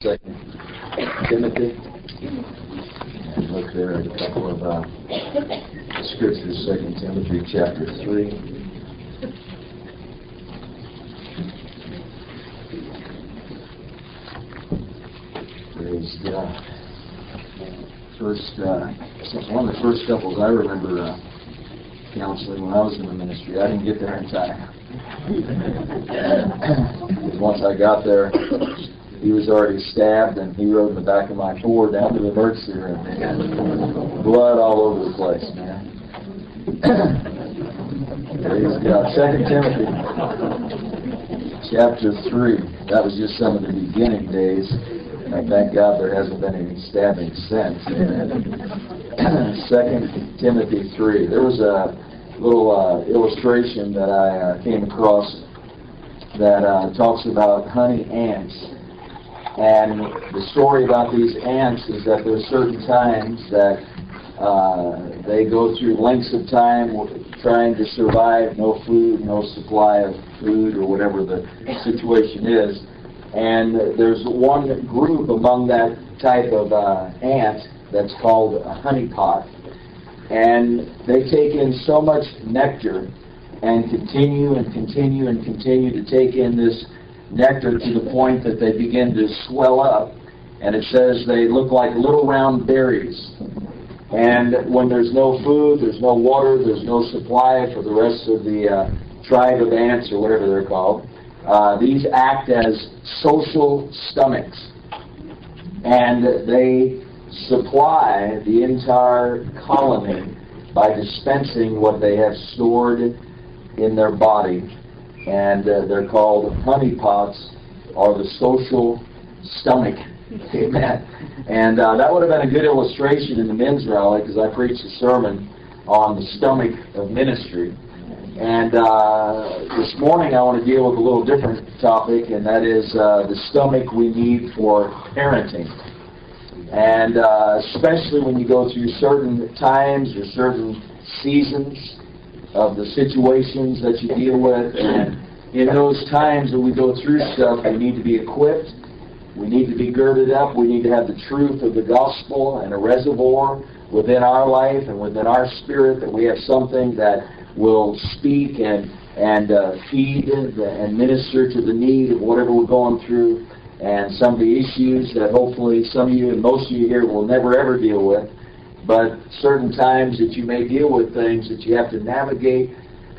Second Timothy. Look there at a couple of uh, scriptures, Second Timothy chapter 3. Praise God. First, uh, one of the first couples I remember uh, counseling when I was in the ministry. I didn't get there in time. Once I got there, he was already stabbed, and he rode in the back of my Ford down to the emergency room. Man. Blood all over the place, man. Praise God. Second Timothy, chapter three. That was just some of the beginning days. And thank God there hasn't been any stabbing since. Second Timothy three. There was a little uh, illustration that I uh, came across that uh, talks about honey ants and the story about these ants is that there are certain times that uh, they go through lengths of time trying to survive, no food, no supply of food, or whatever the situation is. And there's one group among that type of uh, ant that's called a honeypot. And they take in so much nectar and continue and continue and continue to take in this nectar to the point that they begin to swell up. And it says they look like little round berries. And when there's no food, there's no water, there's no supply for the rest of the uh, tribe of ants or whatever they're called, uh, these act as social stomachs. And they supply the entire colony by dispensing what they have stored in their body and uh, they're called honey pots or the social stomach. Amen. And uh, that would have been a good illustration in the men's rally because I preached a sermon on the stomach of ministry. And uh, this morning I want to deal with a little different topic, and that is uh, the stomach we need for parenting. And uh, especially when you go through certain times or certain seasons of the situations that you deal with. And in those times that we go through stuff, we need to be equipped. We need to be girded up. We need to have the truth of the gospel and a reservoir within our life and within our spirit that we have something that will speak and and uh, feed and minister to the need of whatever we're going through and some of the issues that hopefully some of you and most of you here will never ever deal with but certain times that you may deal with things that you have to navigate,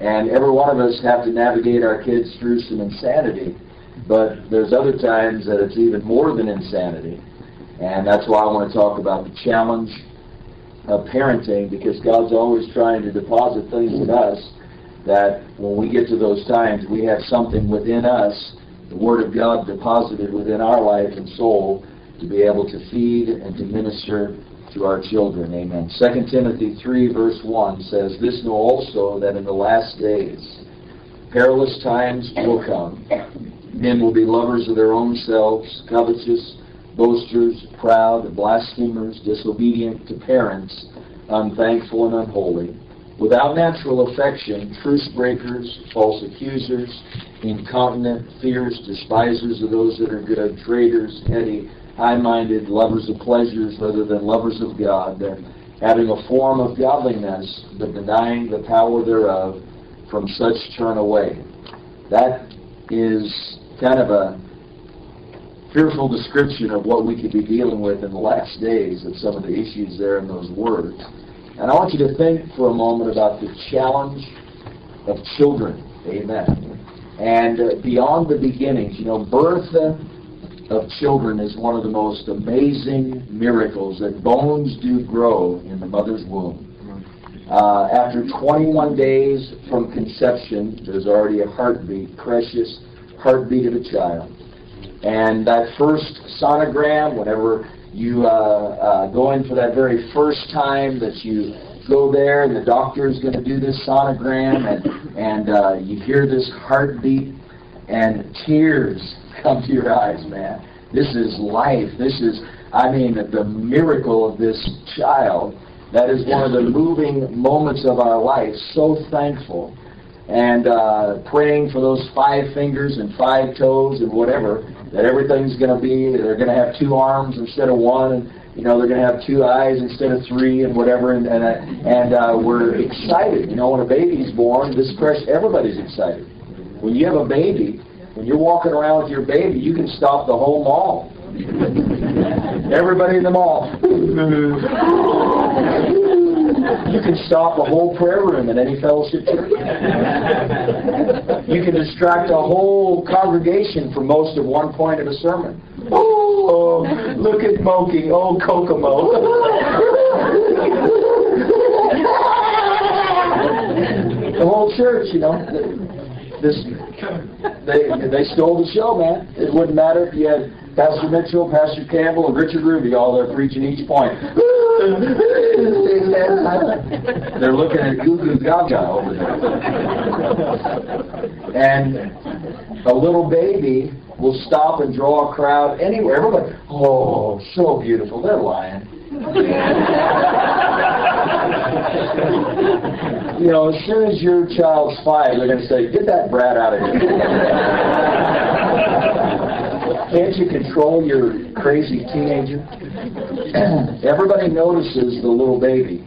and every one of us have to navigate our kids through some insanity. But there's other times that it's even more than insanity. And that's why I want to talk about the challenge of parenting because God's always trying to deposit things in us that when we get to those times, we have something within us, the Word of God deposited within our life and soul, to be able to feed and to minister our children. Amen. 2 Timothy 3, verse 1 says, This know also that in the last days perilous times will come. Men will be lovers of their own selves, covetous, boasters, proud, blasphemers, disobedient to parents, unthankful and unholy, without natural affection, truce breakers, false accusers, incontinent, fierce, despisers of those that are good, traitors, heady, high-minded, lovers of pleasures rather than lovers of God, than having a form of godliness, but denying the power thereof, from such turn away. That is kind of a fearful description of what we could be dealing with in the last days of some of the issues there in those words. And I want you to think for a moment about the challenge of children. Amen. And uh, beyond the beginnings, you know, birth of children is one of the most amazing miracles that bones do grow in the mother's womb. Uh, after 21 days from conception, there's already a heartbeat, precious heartbeat of a child. And that first sonogram, whenever you uh, uh, go in for that very first time that you go there and the doctor is going to do this sonogram and, and uh, you hear this heartbeat and tears come to your eyes, man. This is life. This is, I mean, the miracle of this child. That is one of the moving moments of our life. So thankful. And uh, praying for those five fingers and five toes and whatever that everything's going to be, they're going to have two arms instead of one, and you know, they're going to have two eyes instead of three and whatever, and and, uh, and uh, we're excited. You know, when a baby's born, this fresh, everybody's excited. When you have a baby, when you're walking around with your baby, you can stop the whole mall. Everybody in the mall. You can stop a whole prayer room in any fellowship church. You can distract a whole congregation for most of one point of a sermon. Oh, look at Moki. Oh, Kokomo. the whole church, you know. This, they they stole the show, man. It wouldn't matter if you had Pastor Mitchell, Pastor Campbell, and Richard Ruby all there preaching each point. They're looking at Goo Goo Gaga over there. And a little baby will stop and draw a crowd anywhere. Everybody, oh, so beautiful. They're lying. you know, as soon as your child's five, they're going to say, get that brat out of here. Can't you control your crazy teenager? Everybody notices the little baby.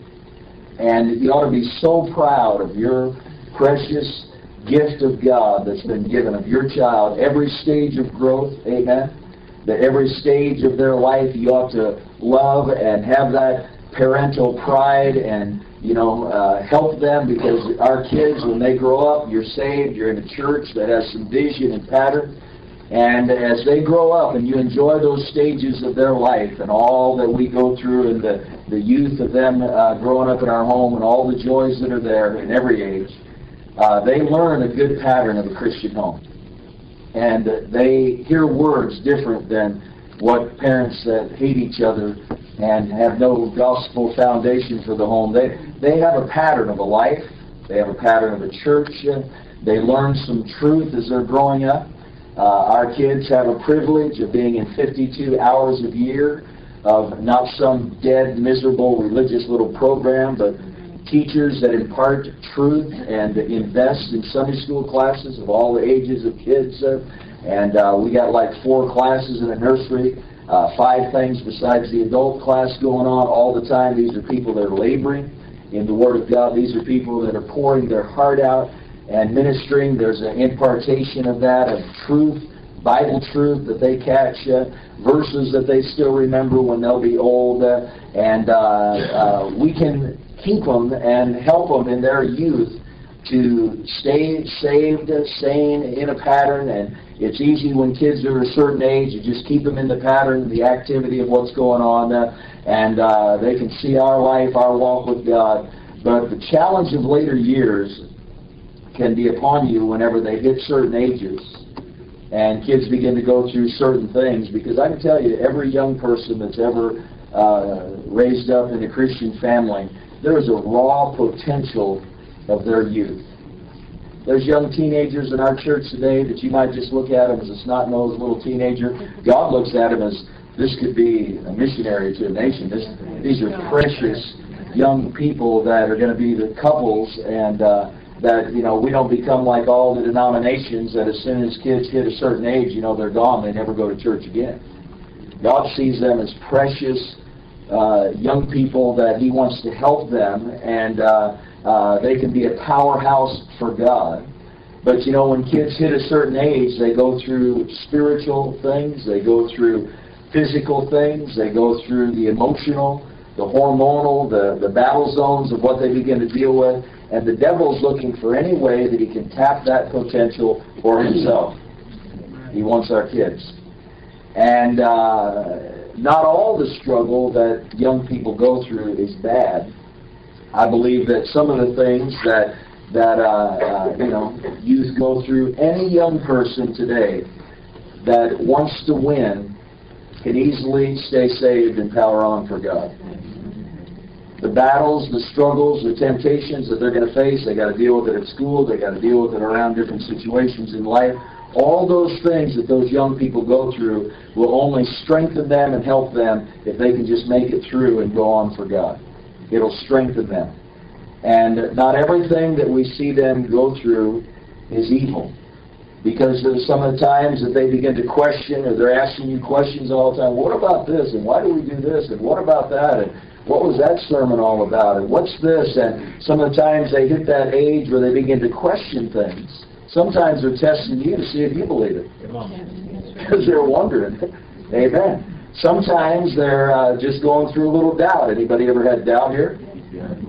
And you ought to be so proud of your precious gift of God that's been given of your child. Every stage of growth, amen? That every stage of their life you ought to love and have that parental pride and you know, uh, help them because our kids, when they grow up, you're saved, you're in a church that has some vision and pattern. And as they grow up and you enjoy those stages of their life and all that we go through and the, the youth of them uh, growing up in our home and all the joys that are there in every age, uh, they learn a good pattern of a Christian home. And they hear words different than what parents that hate each other and have no gospel foundation for the home. They, they have a pattern of a life. They have a pattern of a church. They learn some truth as they're growing up. Uh, our kids have a privilege of being in 52 hours a year of not some dead, miserable religious little program, but teachers that impart truth and invest in Sunday school classes of all the ages of kids. Uh, and uh, we got like four classes in a nursery, uh, five things besides the adult class going on all the time. These are people that are laboring in the Word of God. These are people that are pouring their heart out and ministering. There's an impartation of that, of truth, Bible truth that they catch, uh, verses that they still remember when they'll be old, uh, and uh, uh, we can keep them and help them in their youth to stay saved, sane, in a pattern. And it's easy when kids are a certain age, you just keep them in the pattern, the activity of what's going on, uh, and uh, they can see our life, our walk with God. But the challenge of later years can be upon you whenever they hit certain ages and kids begin to go through certain things. Because I can tell you, every young person that's ever uh, raised up in a Christian family, there is a raw potential of their youth. There's young teenagers in our church today that you might just look at them as a snot-nosed little teenager. God looks at them as this could be a missionary to a nation. This, these are precious young people that are going to be the couples and uh, that you know we don't become like all the denominations that as soon as kids hit a certain age, you know they're gone, they never go to church again. God sees them as precious uh, young people that He wants to help them, and uh, uh, they can be a powerhouse for God. But you know, when kids hit a certain age, they go through spiritual things, they go through physical things, they go through the emotional, the hormonal, the, the battle zones of what they begin to deal with. And the devil's looking for any way that he can tap that potential for himself. He wants our kids. And uh, not all the struggle that young people go through is bad. I believe that some of the things that that uh, uh, you know youth go through, any young person today that wants to win can easily stay saved and power on for God the battles, the struggles, the temptations that they're going to face. They got to deal with it at school. They got to deal with it around different situations in life. All those things that those young people go through will only strengthen them and help them if they can just make it through and go on for God. It'll strengthen them. And not everything that we see them go through is evil. because of some of the times that they begin to question or they're asking you questions all the time. What about this? And why do we do this? And what about that? And what was that sermon all about? And what's this? And some of the times they hit that age where they begin to question things. Sometimes they're testing you to see if you believe it. Because they're wondering. Amen. Sometimes they're uh, just going through a little doubt. Anybody ever had doubt here?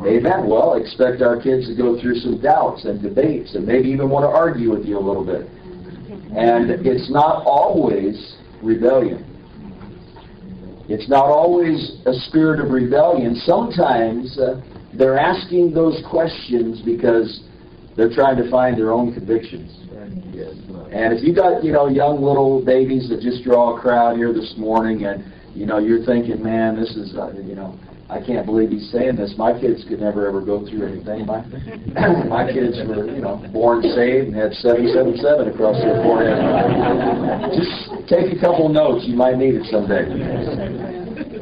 Amen. Well, expect our kids to go through some doubts and debates and maybe even want to argue with you a little bit. And it's not always rebellion. It's not always a spirit of rebellion. Sometimes uh, they're asking those questions because they're trying to find their own convictions. And if you got, you know, young little babies that just draw a crowd here this morning and, you know, you're thinking, man, this is, uh, you know, I can't believe he's saying this. My kids could never ever go through anything. My my kids were, you know, born saved and had seven seven seven across their forehead. Just take a couple notes. You might need it someday.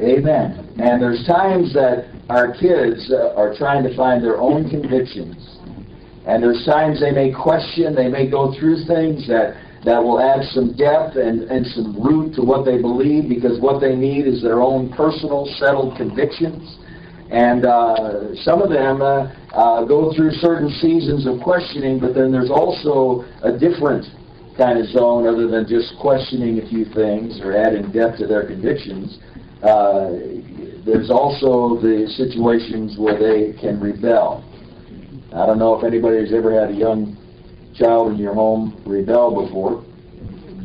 Amen. And there's times that our kids uh, are trying to find their own convictions, and there's times they may question, they may go through things that that will add some depth and, and some root to what they believe because what they need is their own personal settled convictions. And uh, some of them uh, uh, go through certain seasons of questioning, but then there's also a different kind of zone other than just questioning a few things or adding depth to their convictions. Uh, there's also the situations where they can rebel. I don't know if anybody's ever had a young child in your home rebel before,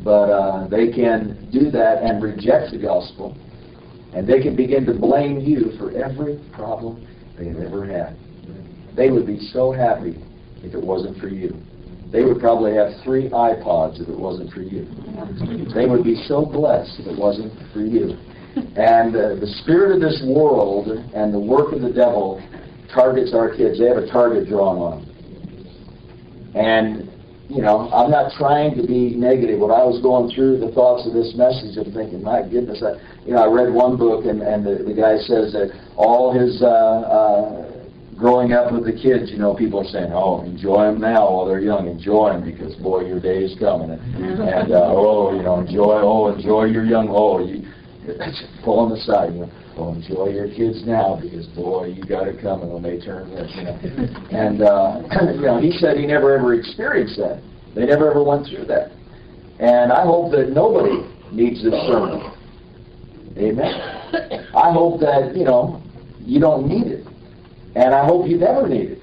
but uh, they can do that and reject the gospel, and they can begin to blame you for every problem they've ever had. They would be so happy if it wasn't for you. They would probably have three iPods if it wasn't for you. They would be so blessed if it wasn't for you. And uh, the spirit of this world and the work of the devil targets our kids. They have a target drawn on them. And, you know, I'm not trying to be negative. When I was going through the thoughts of this message, I'm thinking, my goodness, I, you know, I read one book and, and the, the guy says that all his uh, uh, growing up with the kids, you know, people are saying, oh, enjoy them now while they're young. Enjoy them because, boy, your day is coming. And, and uh, oh, you know, enjoy, oh, enjoy your young, oh, you, pull on the side, you know. Well, enjoy your kids now because boy, you got it coming when they turn this. You know. And uh, you know, he said he never ever experienced that. They never ever went through that. And I hope that nobody needs this sermon. Amen. I hope that you know you don't need it, and I hope you never need it.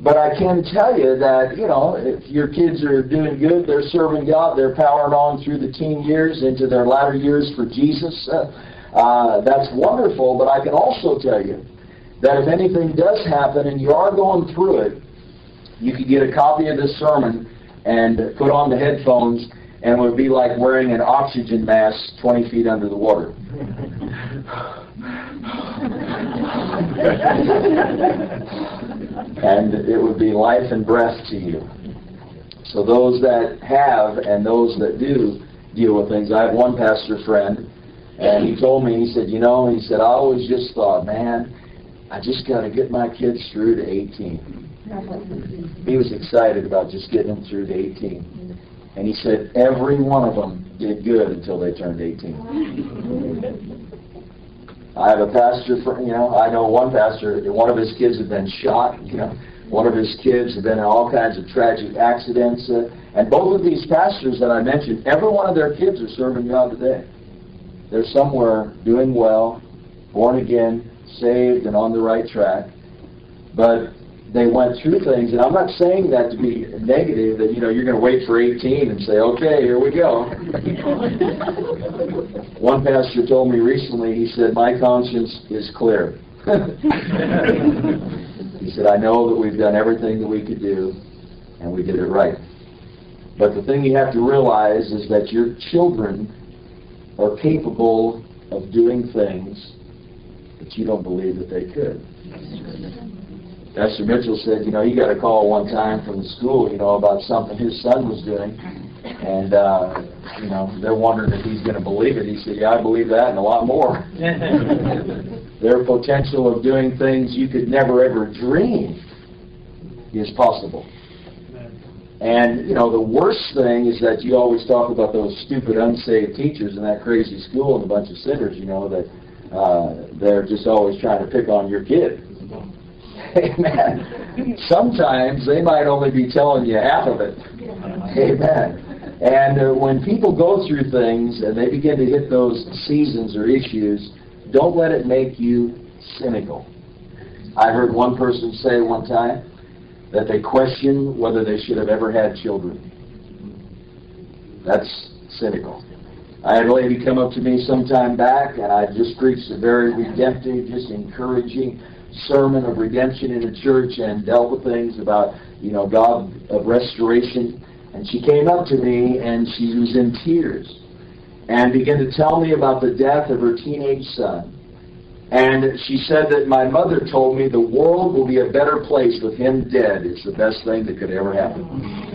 But I can tell you that, you know, if your kids are doing good, they're serving God, they're powering on through the teen years into their latter years for Jesus. Uh, uh, that's wonderful, but I can also tell you that if anything does happen and you are going through it, you could get a copy of this sermon and put on the headphones, and it would be like wearing an oxygen mask 20 feet under the water. and it would be life and breath to you. So those that have and those that do deal with things, I have one pastor friend and he told me, he said, you know, he said, I always just thought, man, I just got to get my kids through to 18. He was excited about just getting them through to 18. And he said every one of them did good until they turned 18. I have a pastor, for, you know, I know one pastor, one of his kids had been shot, you know, one of his kids had been in all kinds of tragic accidents. Uh, and both of these pastors that I mentioned, every one of their kids are serving God today. They're somewhere doing well, born again, saved, and on the right track. But they went through things, and I'm not saying that to be negative, that, you know, you're going to wait for 18 and say, okay, here we go. One pastor told me recently, he said, my conscience is clear. he said, I know that we've done everything that we could do, and we did it right. But the thing you have to realize is that your children are capable of doing things that you don't believe that they could. Pastor Mitchell said, you know, he got a call one time from the school, you know, about something his son was doing. And, uh, you know, they're wondering if he's going to believe it. He said, yeah, I believe that and a lot more. Their potential of doing things you could never ever dream is possible. And, you know, the worst thing is that you always talk about those stupid unsaved teachers in that crazy school and a bunch of sinners, you know, that uh, they're just always trying to pick on your kid. Amen. Sometimes they might only be telling you half of it. Amen. And uh, when people go through things and they begin to hit those seasons or issues, don't let it make you cynical. I heard one person say one time that they question whether they should have ever had children. That's cynical. I had a lady come up to me some time back, and I just preached a very redemptive, just encouraging sermon of redemption in the church and dealt with things about, you know, God of restoration. And she came up to me and she was in tears and began to tell me about the death of her teenage son. And she said that my mother told me the world will be a better place with him dead. It's the best thing that could ever happen.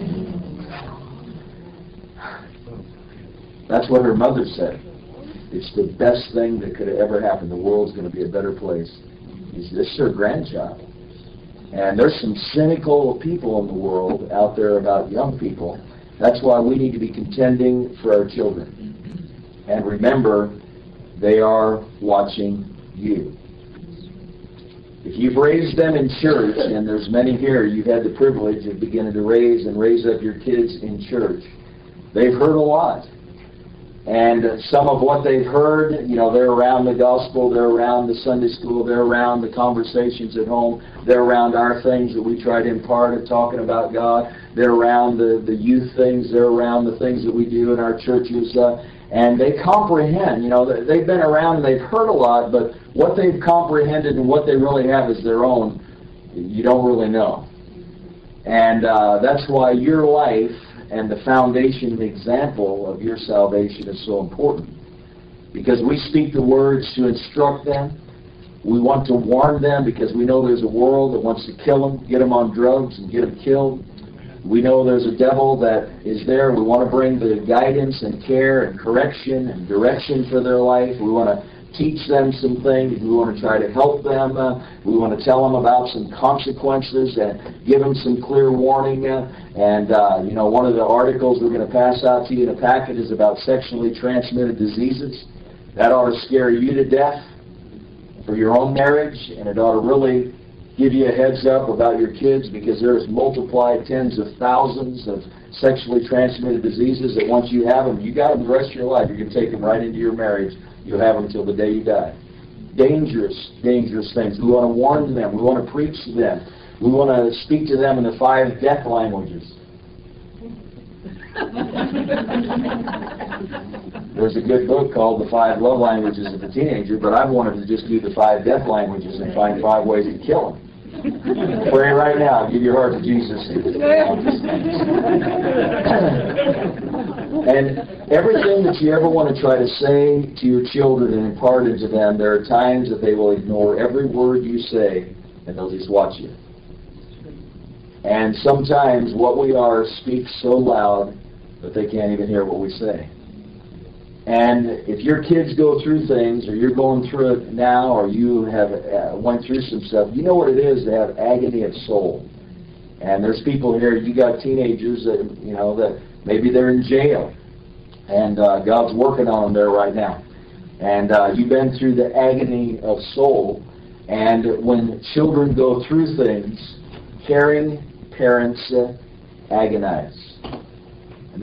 That's what her mother said. It's the best thing that could ever happen. The world's going to be a better place. Is this is her grandchild. And there's some cynical people in the world out there about young people. That's why we need to be contending for our children. And remember, they are watching you. If you've raised them in church, and there's many here, you've had the privilege of beginning to raise and raise up your kids in church, they've heard a lot. And some of what they've heard, you know, they're around the gospel, they're around the Sunday school, they're around the conversations at home, they're around our things that we try to impart of talking about God, they're around the, the youth things, they're around the things that we do in our churches, uh, and they comprehend, you know, they've been around and they've heard a lot, but what they've comprehended and what they really have is their own, you don't really know. And uh, that's why your life and the foundation and example of your salvation is so important. Because we speak the words to instruct them. We want to warn them because we know there's a world that wants to kill them, get them on drugs, and get them killed. We know there's a devil that is there. We want to bring the guidance and care and correction and direction for their life. We want to teach them some things. We want to try to help them. Uh, we want to tell them about some consequences and give them some clear warning. Uh, and, uh, you know, one of the articles we're going to pass out to you in a packet is about sexually transmitted diseases. That ought to scare you to death for your own marriage, and it ought to really give you a heads up about your kids because there's multiplied tens of thousands of sexually transmitted diseases that once you have them, you got them the rest of your life. You can take them right into your marriage You'll have them until the day you die. Dangerous, dangerous things. We want to warn them. We want to preach to them. We want to speak to them in the five death languages. There's a good book called The Five Love Languages of a Teenager, but I've wanted to just do the five death languages and find five ways to kill them. Pray right now. Give your heart to Jesus. and everything that you ever want to try to say to your children and impart into them, there are times that they will ignore every word you say and they'll just watch you. And sometimes what we are speaks so loud that they can't even hear what we say. And if your kids go through things, or you're going through it now, or you have uh, went through some stuff, you know what it is to have agony of soul. And there's people here. You got teenagers that you know that maybe they're in jail, and uh, God's working on them there right now. And uh, you've been through the agony of soul. And when children go through things, caring parents uh, agonize.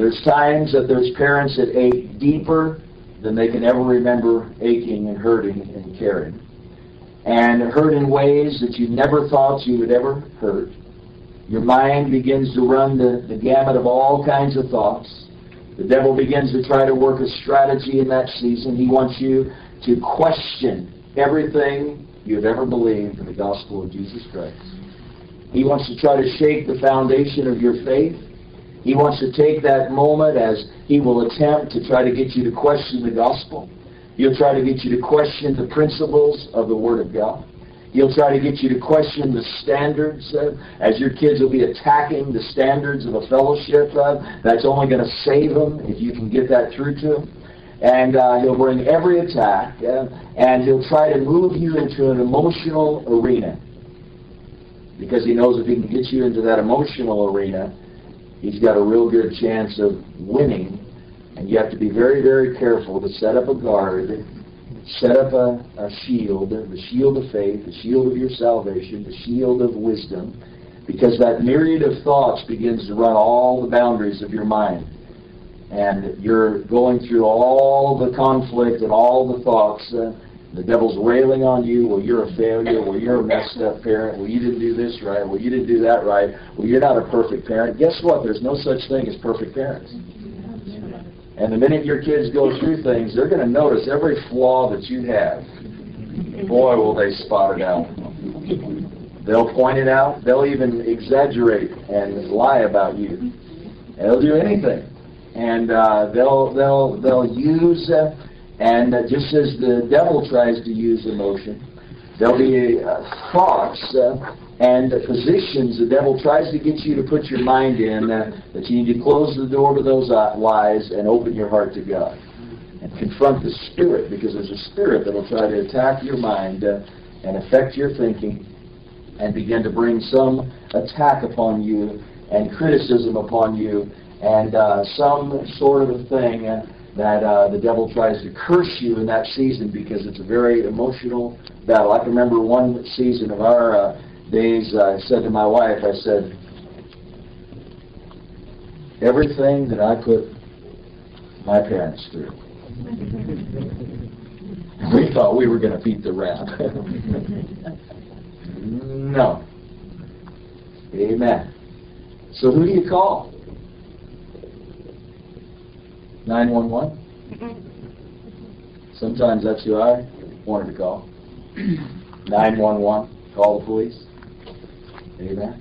There's times that there's parents that ache deeper than they can ever remember aching and hurting and caring. And hurt in ways that you never thought you would ever hurt. Your mind begins to run the, the gamut of all kinds of thoughts. The devil begins to try to work a strategy in that season. He wants you to question everything you've ever believed in the gospel of Jesus Christ. He wants to try to shake the foundation of your faith. He wants to take that moment as he will attempt to try to get you to question the gospel. He'll try to get you to question the principles of the Word of God. He'll try to get you to question the standards uh, as your kids will be attacking the standards of a fellowship uh, that's only going to save them if you can get that through to them. And uh, he'll bring every attack and he'll try to move you into an emotional arena because he knows if he can get you into that emotional arena, he's got a real good chance of winning. And you have to be very, very careful to set up a guard, set up a, a shield, the shield of faith, the shield of your salvation, the shield of wisdom, because that myriad of thoughts begins to run all the boundaries of your mind. And you're going through all the conflict and all the thoughts. Uh, the devil's railing on you. Well, you're a failure. Well, you're a messed up parent. Well, you didn't do this right. Well, you didn't do that right. Well, you're not a perfect parent. Guess what? There's no such thing as perfect parents. And the minute your kids go through things, they're going to notice every flaw that you have. Boy, will they spot it out. They'll point it out. They'll even exaggerate and lie about you. And they'll do anything. And uh, they'll they'll they'll use uh, and uh, just as the devil tries to use emotion, there'll be uh, thoughts uh, and positions the devil tries to get you to put your mind in uh, that you need to close the door to those uh, lies and open your heart to God. And confront the spirit, because there's a spirit that will try to attack your mind uh, and affect your thinking and begin to bring some attack upon you and criticism upon you and some sort of a thing that uh, the devil tries to curse you in that season because it's a very emotional battle. I can remember one season of our uh, days, uh, I said to my wife, I said, everything that I put my parents through. we thought we were going to beat the rap. no. Amen. So who do you call? 911? Sometimes that's who I wanted to call. 911. Call the police. Amen.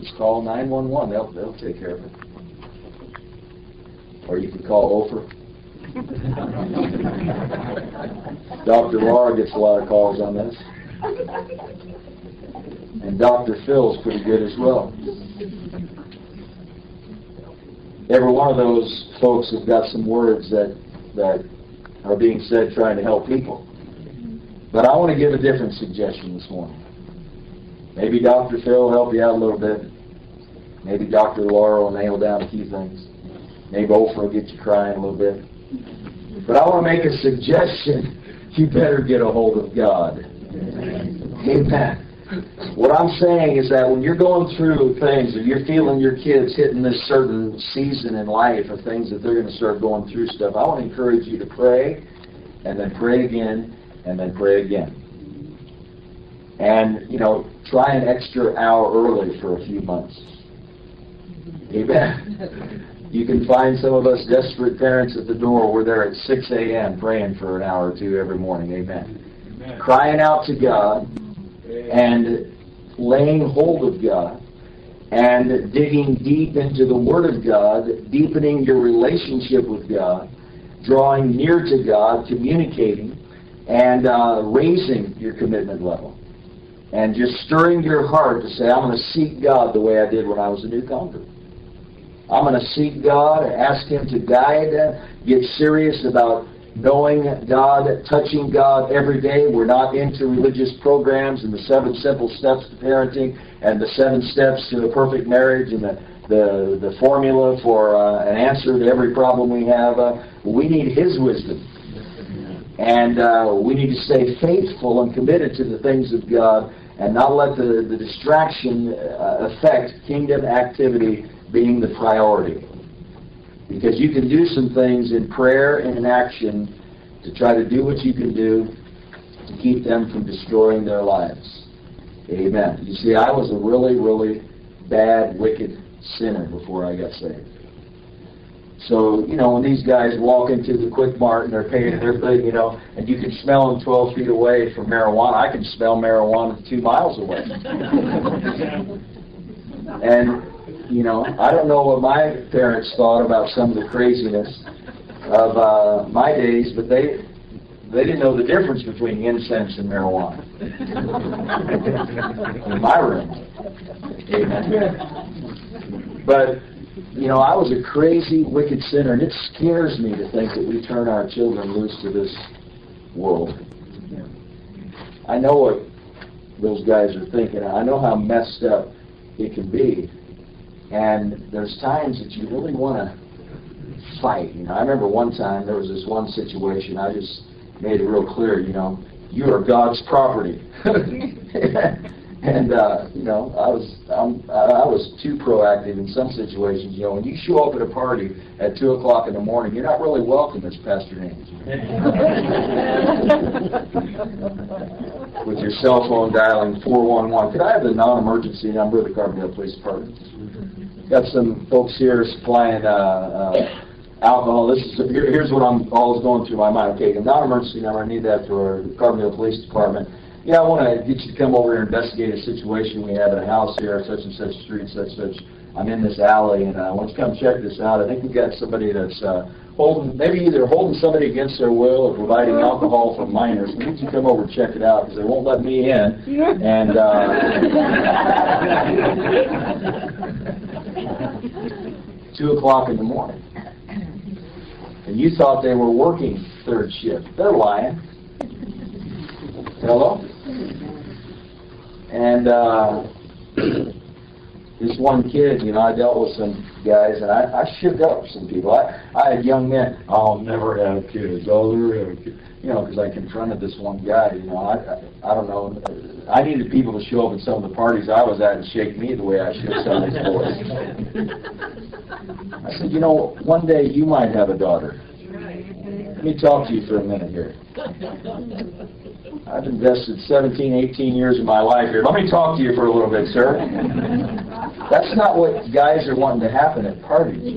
Just call 911. They'll, they'll take care of it. Or you can call Oprah. Dr. Laura gets a lot of calls on this. And Dr. Phil's pretty good as well. Every one of those folks have got some words that, that are being said trying to help people. But I want to give a different suggestion this morning. Maybe Dr. Phil will help you out a little bit. Maybe Dr. Laura will nail down a few things. Maybe Oprah will get you crying a little bit. But I want to make a suggestion. You better get a hold of God. Amen. What I'm saying is that when you're going through things and you're feeling your kids hitting this certain season in life of things that they're going to start going through stuff, I want to encourage you to pray and then pray again and then pray again. And, you know, try an extra hour early for a few months. Amen. You can find some of us desperate parents at the door. We're there at 6 a.m. praying for an hour or two every morning. Amen. Amen. Crying out to God and laying hold of God and digging deep into the Word of God, deepening your relationship with God, drawing near to God, communicating, and uh, raising your commitment level. And just stirring your heart to say, I'm going to seek God the way I did when I was a new convert. I'm going to seek God, ask Him to guide, get serious about knowing God, touching God every day. We're not into religious programs and the seven simple steps to parenting and the seven steps to a perfect marriage and the, the, the formula for uh, an answer to every problem we have. Uh, we need His wisdom. And uh, we need to stay faithful and committed to the things of God and not let the, the distraction uh, affect kingdom activity being the priority. Because you can do some things in prayer and in action to try to do what you can do to keep them from destroying their lives. Amen. You see, I was a really, really bad, wicked sinner before I got saved. So, you know, when these guys walk into the Quick Mart and they're paying their thing, you know, and you can smell them 12 feet away from marijuana, I can smell marijuana two miles away. and you know, I don't know what my parents thought about some of the craziness of uh, my days, but they they didn't know the difference between incense and marijuana in my room. Amen. But you know, I was a crazy, wicked sinner, and it scares me to think that we turn our children loose to this world. I know what those guys are thinking. I know how messed up it can be And there's times that you really want to fight. You know, I remember one time there was this one situation. I just made it real clear. You know, you are God's property. and uh, you know, I was I'm, I was too proactive in some situations. You know, when you show up at a party at two o'clock in the morning, you're not really welcome as Pastor Haynes. With your cell phone dialing 411. Could I have the non-emergency number of the Carbondale Police Department? Got some folks here supplying uh, uh, alcohol. This is here, here's what I'm always going through my mind. Okay, non-emergency number. I need that for Carbondale Police Department. Yeah, I want to get you to come over here and investigate a situation we have at a house here, such and such street, such such. I'm in this alley, and uh, I want you to come check this out. I think we've got somebody that's uh, holding, maybe either holding somebody against their will or providing alcohol for minors. We need you to come over and check it out because they won't let me in. And uh, two o'clock in the morning and you thought they were working third shift. They're lying. Hello? And uh, this one kid, you know, I dealt with some guys, and I, I shook up some people. I, I had young men, I'll never have kids, I'll never have kids. You know, because I confronted this one guy, you know, I, I, I don't know. I needed people to show up at some of the parties I was at and shake me the way I shook some of these boys. I said, you know, one day you might have a daughter. Let me talk to you for a minute here. I've invested 17, 18 years of my life here. Let me talk to you for a little bit, sir. That's not what guys are wanting to happen at parties.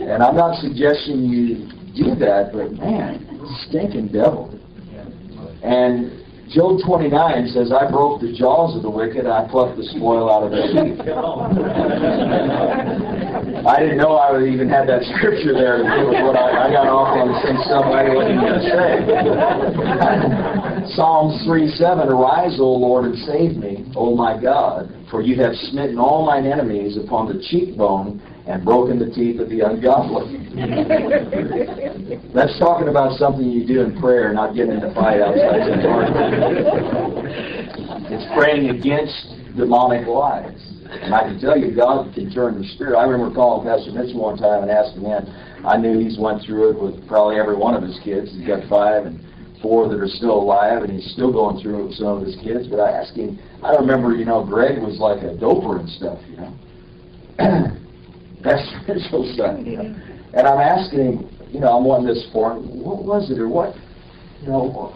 And I'm not suggesting you do that, but man, stinking devil. And Job 29 says, I broke the jaws of the wicked, I plucked the spoil out of their teeth. I didn't know I would even had that scripture there what I, I got off on something I wasn't going to say. Psalms 3 7, Arise, O Lord, and save me, O my God, for you have smitten all mine enemies upon the cheekbone and broken the teeth of the ungodly. That's talking about something you do in prayer, not getting in a fight outside the door. It's praying against demonic lies. And I can tell you, God can turn the spirit. I remember calling Pastor Mitchell one time and asking him. I knew he's went through it with probably every one of his kids. He's got five and four that are still alive, and he's still going through it with some of his kids. But I asked him. I remember, you know, Greg was like a doper and stuff, you know. Pastor Mitchell's son. You know? And I'm asking him, you know, I'm wanting this for him. What was it, or what? You know,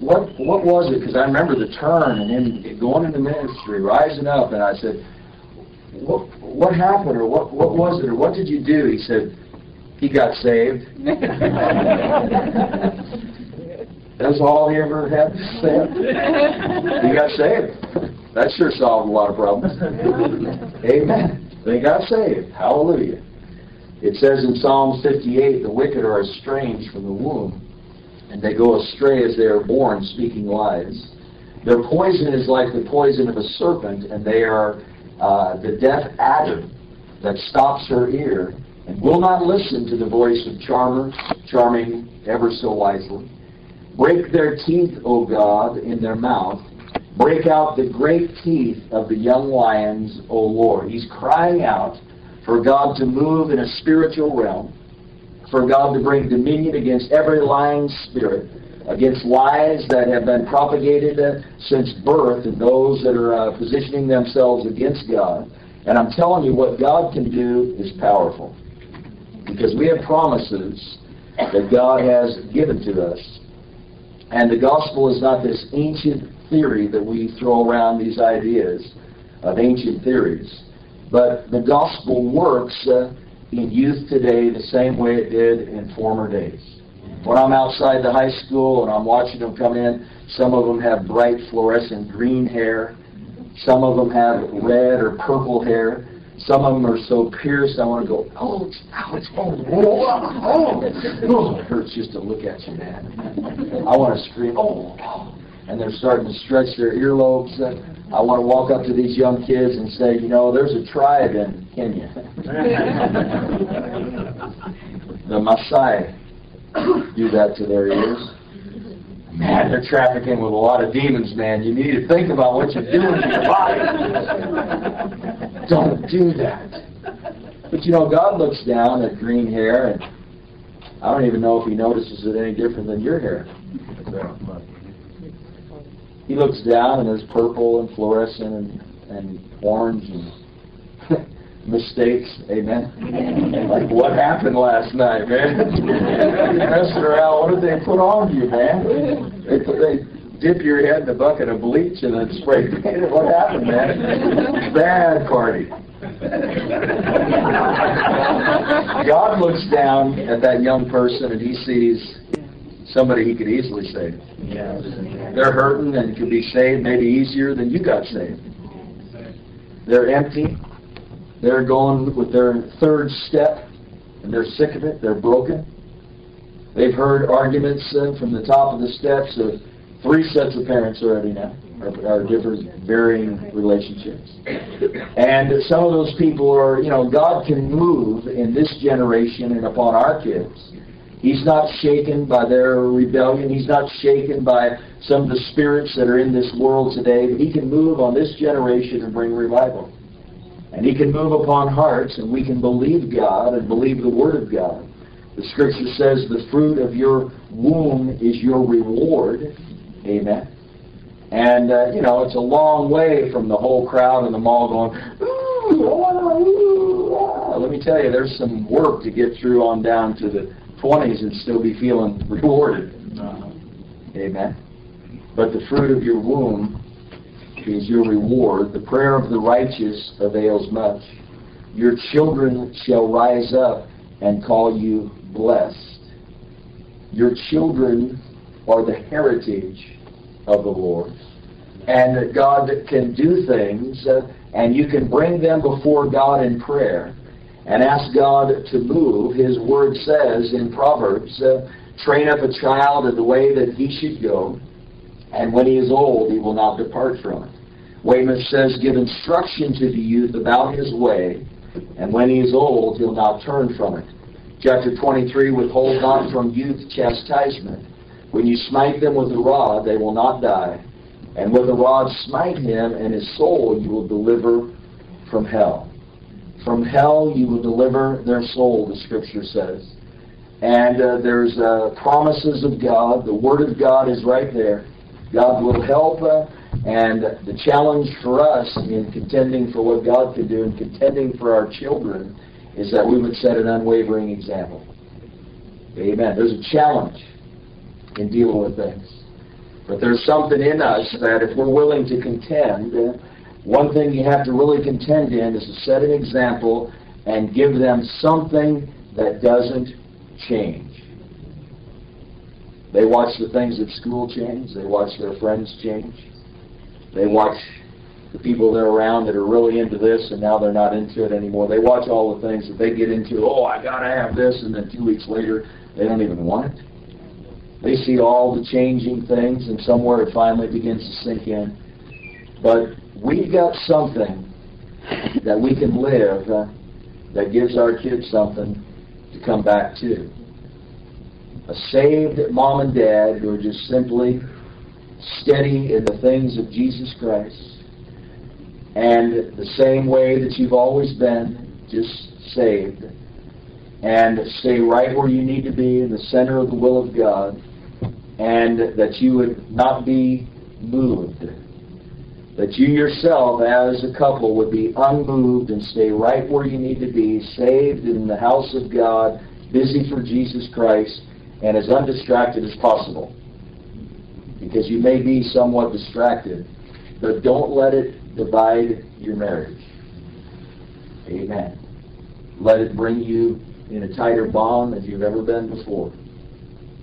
what what was it? Because I remember the turn and him going into ministry, rising up, and I said, what what happened, or what what was it, or what did you do? He said, he got saved. That's all he ever had to say. He got saved. That sure solved a lot of problems. Amen. They got saved. Hallelujah. It says in Psalms 58, the wicked are estranged from the womb, and they go astray as they are born, speaking lies. Their poison is like the poison of a serpent, and they are uh, the deaf adder that stops her ear and will not listen to the voice of charmer, charming ever so wisely. Break their teeth, O God, in their mouth, Break out the great teeth of the young lions, O Lord. He's crying out for God to move in a spiritual realm, for God to bring dominion against every lying spirit, against lies that have been propagated uh, since birth and those that are uh, positioning themselves against God. And I'm telling you, what God can do is powerful. Because we have promises that God has given to us. And the gospel is not this ancient theory that we throw around these ideas of ancient theories. But the gospel works uh, in youth today the same way it did in former days. When I'm outside the high school and I'm watching them come in, some of them have bright fluorescent green hair. Some of them have red or purple hair. Some of them are so pierced, I want to go, oh, it's, oh, it's, oh, oh, oh, oh. It hurts just to look at you, man. I want to scream, oh, oh and they're starting to stretch their earlobes. I want to walk up to these young kids and say, you know, there's a tribe in Kenya. the Maasai do that to their ears. Man, they're trafficking with a lot of demons, man. You need to think about what you're doing to your body. Don't do that. But you know, God looks down at green hair, and I don't even know if He notices it any different than your hair. He looks down and there's purple and fluorescent and, and orange and mistakes. Amen. Like what happened last night, man? Messing around. What did they put on you, man? They, they dip your head in a bucket of bleach and then spray paint it. What happened, man? Bad party. God looks down at that young person and he sees somebody he could easily save. They're hurting and could be saved maybe easier than you got saved. They're empty. They're going with their third step and they're sick of it. They're broken. They've heard arguments uh, from the top of the steps of three sets of parents already now, are, different, varying relationships. And some of those people are, you know, God can move in this generation and upon our kids He's not shaken by their rebellion. He's not shaken by some of the spirits that are in this world today. But he can move on this generation and bring revival. And he can move upon hearts, and we can believe God and believe the Word of God. The Scripture says the fruit of your womb is your reward. Amen. And, uh, you know, it's a long way from the whole crowd in the mall going, ah. Let me tell you, there's some work to get through on down to the 20s and still be feeling rewarded. Uh-huh. Amen. But the fruit of your womb is your reward. The prayer of the righteous avails much. Your children shall rise up and call you blessed. Your children are the heritage of the Lord. And that God can do things, uh, and you can bring them before God in prayer and ask God to move. His word says in Proverbs, uh, train up a child in the way that he should go, and when he is old, he will not depart from it. Weymouth says, give instruction to the youth about his way, and when he is old, he'll not turn from it. Chapter 23, withhold not from youth chastisement. When you smite them with a rod, they will not die. And with a rod smite him, and his soul you will deliver from hell. From hell you will deliver their soul, the Scripture says. And uh, there's uh, promises of God. The Word of God is right there. God will help. Uh, and the challenge for us in contending for what God can do and contending for our children is that we would set an unwavering example. Amen. There's a challenge in dealing with things. But there's something in us that if we're willing to contend, one thing you have to really contend in is to set an example and give them something that doesn't change. They watch the things at school change. They watch their friends change. They watch the people they're around that are really into this and now they're not into it anymore. They watch all the things that they get into. Oh, I got to have this. And then two weeks later, they don't even want it. They see all the changing things and somewhere it finally begins to sink in. But we've got something that we can live uh, that gives our kids something to come back to. A saved mom and dad who are just simply steady in the things of Jesus Christ. And the same way that you've always been, just saved. And stay right where you need to be in the center of the will of God. And that you would not be moved that you yourself as a couple would be unmoved and stay right where you need to be, saved in the house of God, busy for Jesus Christ, and as undistracted as possible. Because you may be somewhat distracted, but don't let it divide your marriage. Amen. Let it bring you in a tighter bond than you've ever been before.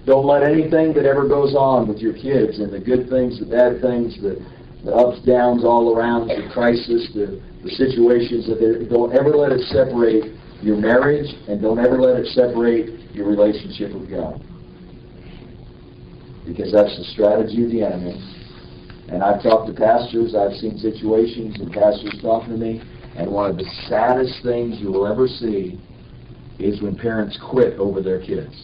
Don't let anything that ever goes on with your kids and the good things, the bad things, the the ups, downs all around, the crisis, the, the situations that they, don't ever let it separate your marriage and don't ever let it separate your relationship with God. Because that's the strategy of the enemy. And I've talked to pastors, I've seen situations, and pastors talking to me, and one of the saddest things you will ever see is when parents quit over their kids.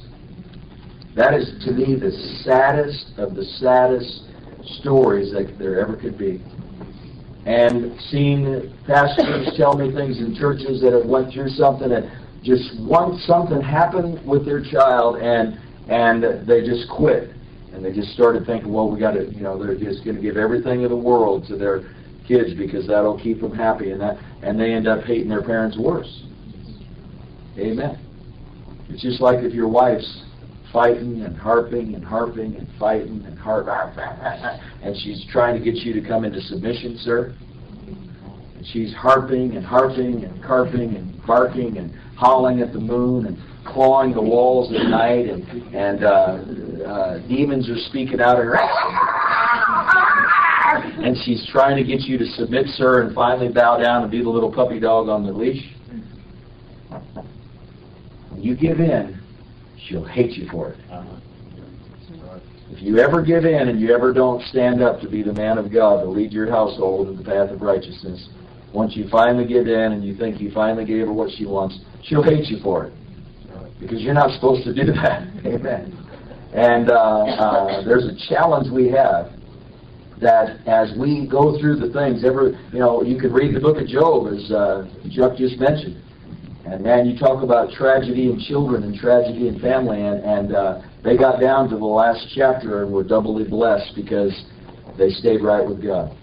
That is, to me, the saddest of the saddest stories that there ever could be. and seeing pastors tell me things in churches that have went through something and just once something happened with their child and and they just quit and they just started thinking, well, we got to, you know, they're just going to give everything in the world to their kids because that'll keep them happy and that and they end up hating their parents worse. Amen. It's just like if your wife's fighting and harping and harping and fighting and harp and she's trying to get you to come into submission, sir. And she's harping and harping and carping and barking and howling at the moon and clawing the walls at night and and uh, uh, demons are speaking out of her and she's trying to get you to submit, sir, and finally bow down and be the little puppy dog on the leash. You give in, she'll hate you for it. If you ever give in and you ever don't stand up to be the man of God to lead your household in the path of righteousness, once you finally give in and you think you finally gave her what she wants, she'll hate you for it. Because you're not supposed to do that. Amen. And uh, uh, there's a challenge we have that as we go through the things, ever you know, you can read the book of Job as uh, Chuck just mentioned, and man, you talk about tragedy in children and tragedy in family, and, and uh, they got down to the last chapter and were doubly blessed because they stayed right with God.